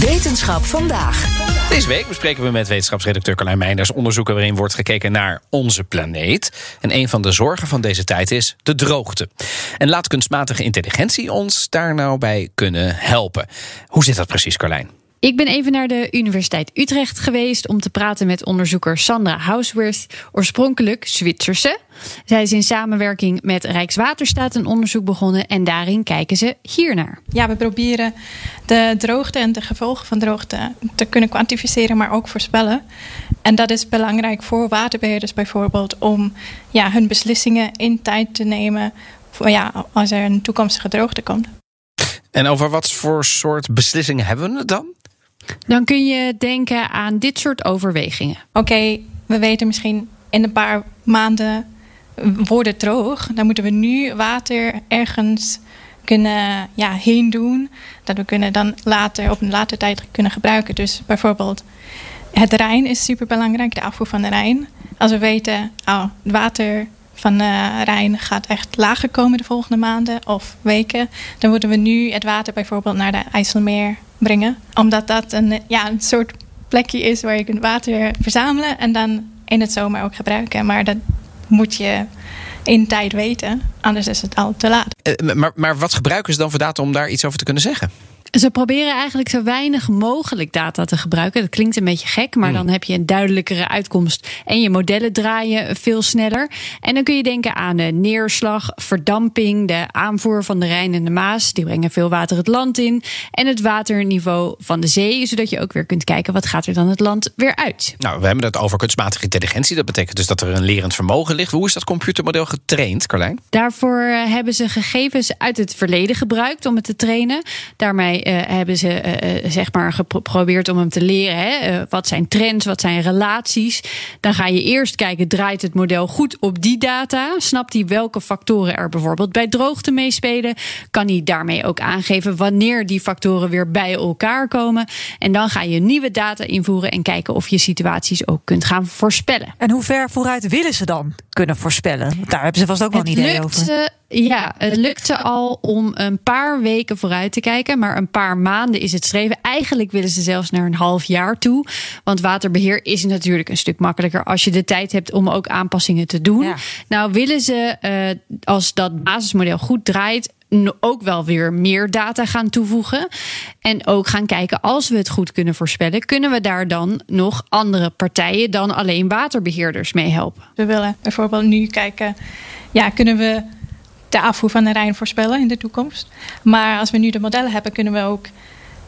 Wetenschap vandaag. Deze week bespreken we met wetenschapsredacteur Carlijn Meinders onderzoeken waarin wordt gekeken naar onze planeet. En een van de zorgen van deze tijd is de droogte. En laat kunstmatige intelligentie ons daar nou bij kunnen helpen. Hoe zit dat precies, Carlijn? Ik ben even naar de Universiteit Utrecht geweest om te praten met onderzoeker Sandra Hausworth, oorspronkelijk Zwitserse. Zij is in samenwerking met Rijkswaterstaat een onderzoek begonnen en daarin kijken ze hiernaar. Ja, we proberen de droogte en de gevolgen van droogte te kunnen kwantificeren, maar ook voorspellen. En dat is belangrijk voor waterbeheerders bijvoorbeeld om ja, hun beslissingen in tijd te nemen voor, ja, als er een toekomstige droogte komt. En over wat voor soort beslissingen hebben we het dan? Dan kun je denken aan dit soort overwegingen. Oké, we weten misschien in een paar maanden wordt het droog. Dan moeten we nu water ergens kunnen ja, heen doen. Dat we kunnen dan later op een later tijd kunnen gebruiken. Dus bijvoorbeeld het Rijn is super belangrijk, de afvoer van de Rijn. Als we weten, oh, het water van de Rijn gaat echt lager komen de volgende maanden of weken, dan moeten we nu het water bijvoorbeeld naar de IJsselmeer brengen. Omdat dat een, ja, een soort plekje is waar je kunt water verzamelen en dan in het zomer ook gebruiken. Maar dat moet je in tijd weten, anders is het al te laat. Eh, maar, maar wat gebruiken ze dan voor data om daar iets over te kunnen zeggen? Ze proberen eigenlijk zo weinig mogelijk data te gebruiken. Dat klinkt een beetje gek, maar dan heb je een duidelijkere uitkomst. En je modellen draaien veel sneller. En dan kun je denken aan de neerslag, verdamping, de aanvoer van de Rijn en de Maas. Die brengen veel water het land in. En het waterniveau van de zee, zodat je ook weer kunt kijken wat gaat er dan het land weer uit. Nou, we hebben het over kunstmatige intelligentie. Dat betekent dus dat er een lerend vermogen ligt. Hoe is dat computermodel getraind, Carlijn? Daarvoor hebben ze gegevens uit het verleden gebruikt om het te trainen. Daarmee uh, hebben ze uh, zeg maar geprobeerd om hem te leren. Hè? Wat zijn trends, wat zijn relaties. Dan ga je eerst kijken, draait het model goed op die data? Snapt hij welke factoren er bijvoorbeeld bij droogte meespelen? Kan hij daarmee ook aangeven wanneer die factoren weer bij elkaar komen? En dan ga je nieuwe data invoeren en kijken of je situaties ook kunt gaan voorspellen. En hoe ver vooruit willen ze dan kunnen voorspellen? Daar hebben ze vast ook wel een idee over. Ja, het lukte al om een paar weken vooruit te kijken, maar een paar maanden is het streven. Eigenlijk willen ze zelfs naar een half jaar toe. Want waterbeheer is natuurlijk een stuk makkelijker als je de tijd hebt om ook aanpassingen te doen. Ja. Nou, willen ze, uh, als dat basismodel goed draait, ook wel weer meer data gaan toevoegen. En ook gaan kijken, als we het goed kunnen voorspellen, kunnen we daar dan nog andere partijen dan alleen waterbeheerders mee helpen? We willen bijvoorbeeld nu kijken, ja, kunnen we de afvoer van de Rijn voorspellen in de toekomst. Maar als we nu de modellen hebben, kunnen we ook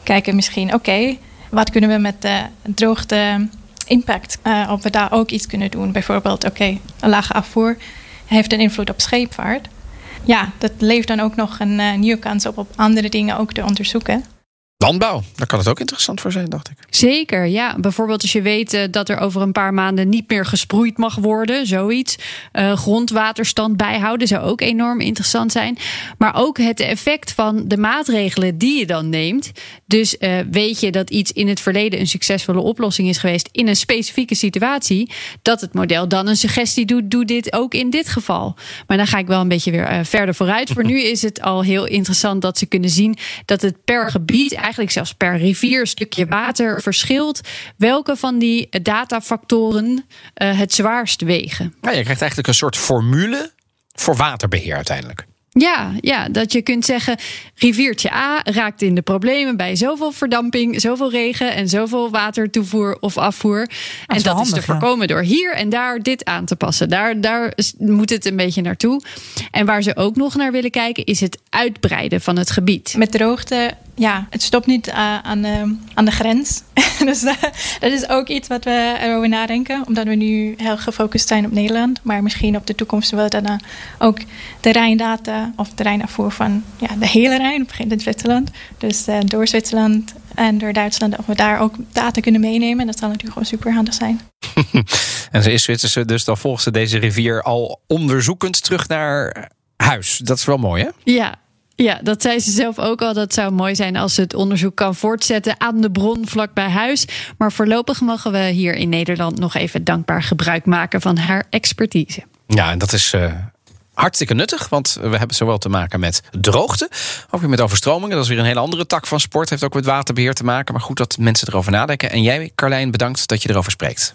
kijken misschien, oké, wat kunnen we met de droogte impact, uh, of we daar ook iets kunnen doen. Bijvoorbeeld, oké, een lage afvoer heeft een invloed op scheepvaart. Ja, dat levert dan ook nog een uh, nieuwe kans op om andere dingen ook te onderzoeken. Landbouw, daar kan het ook interessant voor zijn, dacht ik. Zeker, ja. Bijvoorbeeld als je weet uh, dat er over een paar maanden niet meer gesproeid mag worden, zoiets. Uh, grondwaterstand bijhouden zou ook enorm interessant zijn. Maar ook het effect van de maatregelen die je dan neemt. Dus uh, weet je dat iets in het verleden een succesvolle oplossing is geweest in een specifieke situatie, dat het model dan een suggestie doet, doe dit ook in dit geval. Maar dan ga ik wel een beetje weer verder vooruit. voor nu is het al heel interessant dat ze kunnen zien dat het per gebied eigenlijk zelfs per rivier, stukje water verschilt. Welke van die datafactoren uh, het zwaarst wegen? Ja, je krijgt eigenlijk een soort formule voor waterbeheer uiteindelijk. Ja, ja, dat je kunt zeggen: riviertje A raakt in de problemen bij zoveel verdamping, zoveel regen en zoveel watertoevoer of afvoer. en dat handig, is te voorkomen door hier en daar dit aan te passen. Daar, daar moet het een beetje naartoe. En waar ze ook nog naar willen kijken, is het uitbreiden van het gebied. Met droogte, ja, het stopt niet uh, aan, de, aan de grens. dus uh, dat is ook iets wat we erover nadenken. Omdat we nu heel gefocust zijn op Nederland. Maar misschien op de toekomst willen we dan ook de Rijndata of de Rijnafvoer van ja, de hele Rijn, begint in Zwitserland. Dus uh, door Zwitserland en door Duitsland, of we daar ook data kunnen meenemen. Dat zal natuurlijk gewoon super handig zijn. en ze is Zwitserse, dus dan volgt ze deze rivier al onderzoekend terug naar huis. Dat is wel mooi, hè? Ja, ja, dat zei ze zelf ook al. Dat zou mooi zijn als ze het onderzoek kan voortzetten aan de bron vlak bij huis. Maar voorlopig mogen we hier in Nederland nog even dankbaar gebruik maken van haar expertise. Ja, en dat is. Uh, hartstikke nuttig, want we hebben zowel te maken met droogte, ook weer met overstromingen. Dat is weer een hele andere tak van sport. Heeft ook met waterbeheer te maken. Maar goed dat mensen erover nadenken. En jij, Carlijn, bedankt dat je erover spreekt.